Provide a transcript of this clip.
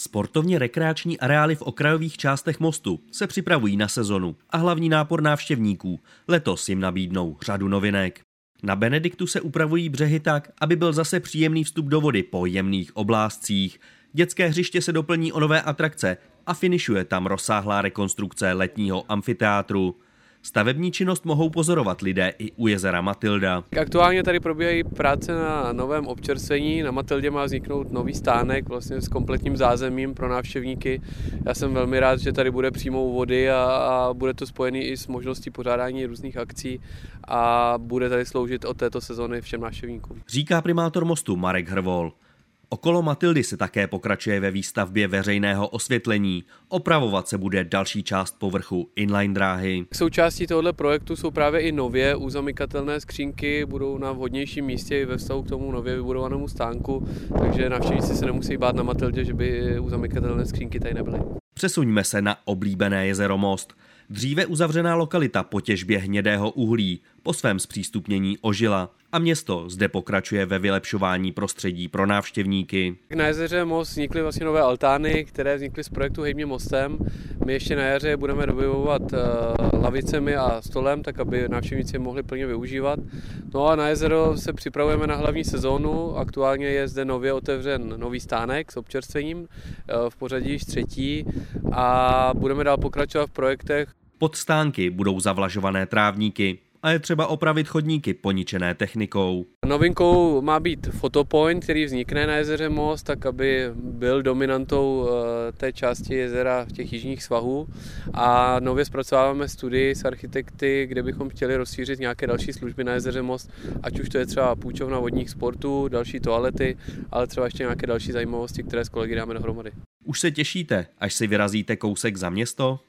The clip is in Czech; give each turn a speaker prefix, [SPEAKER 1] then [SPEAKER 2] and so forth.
[SPEAKER 1] Sportovně rekreační areály v okrajových částech mostu se připravují na sezonu a hlavní nápor návštěvníků letos jim nabídnou řadu novinek. Na Benediktu se upravují břehy tak, aby byl zase příjemný vstup do vody po jemných oblázcích. Dětské hřiště se doplní o nové atrakce a finišuje tam rozsáhlá rekonstrukce letního amfiteátru. Stavební činnost mohou pozorovat lidé i u jezera Matilda.
[SPEAKER 2] Aktuálně tady probíhají práce na novém občerstvení. Na Matildě má vzniknout nový stánek vlastně s kompletním zázemím pro návštěvníky. Já jsem velmi rád, že tady bude přímou vody a, a bude to spojený i s možností pořádání různých akcí a bude tady sloužit od této sezony všem návštěvníkům.
[SPEAKER 1] Říká primátor mostu Marek Hrvol. Okolo Matildy se také pokračuje ve výstavbě veřejného osvětlení. Opravovat se bude další část povrchu inline dráhy.
[SPEAKER 2] Součástí tohoto projektu jsou právě i nově uzamykatelné skřínky, budou na vhodnějším místě i ve vztahu k tomu nově vybudovanému stánku, takže návštěvníci se nemusí bát na Matildě, že by uzamykatelné skřínky tady nebyly.
[SPEAKER 1] Přesuňme se na oblíbené jezero Most. Dříve uzavřená lokalita po těžbě hnědého uhlí po svém zpřístupnění ožila a město zde pokračuje ve vylepšování prostředí pro návštěvníky.
[SPEAKER 2] Na jezeře Most vznikly vlastně nové altány, které vznikly z projektu Hejmě mostem. My ještě na jaře budeme dobyvovat eh, lavicemi a stolem, tak aby návštěvníci je mohli plně využívat. No a na jezero se připravujeme na hlavní sezónu. Aktuálně je zde nově otevřen nový stánek s občerstvením eh, v pořadí již třetí a budeme dál pokračovat v projektech.
[SPEAKER 1] Pod stánky budou zavlažované trávníky, a je třeba opravit chodníky poničené technikou.
[SPEAKER 2] Novinkou má být fotopoint, který vznikne na jezeře Most, tak aby byl dominantou eh, té části jezera v těch jižních svahů. A nově zpracováváme studii s architekty, kde bychom chtěli rozšířit nějaké další služby na jezeře Most, ať už to je třeba půjčovna vodních sportů, další toalety, ale třeba ještě nějaké další zajímavosti, které s kolegy dáme dohromady.
[SPEAKER 1] Už se těšíte, až si vyrazíte kousek za město?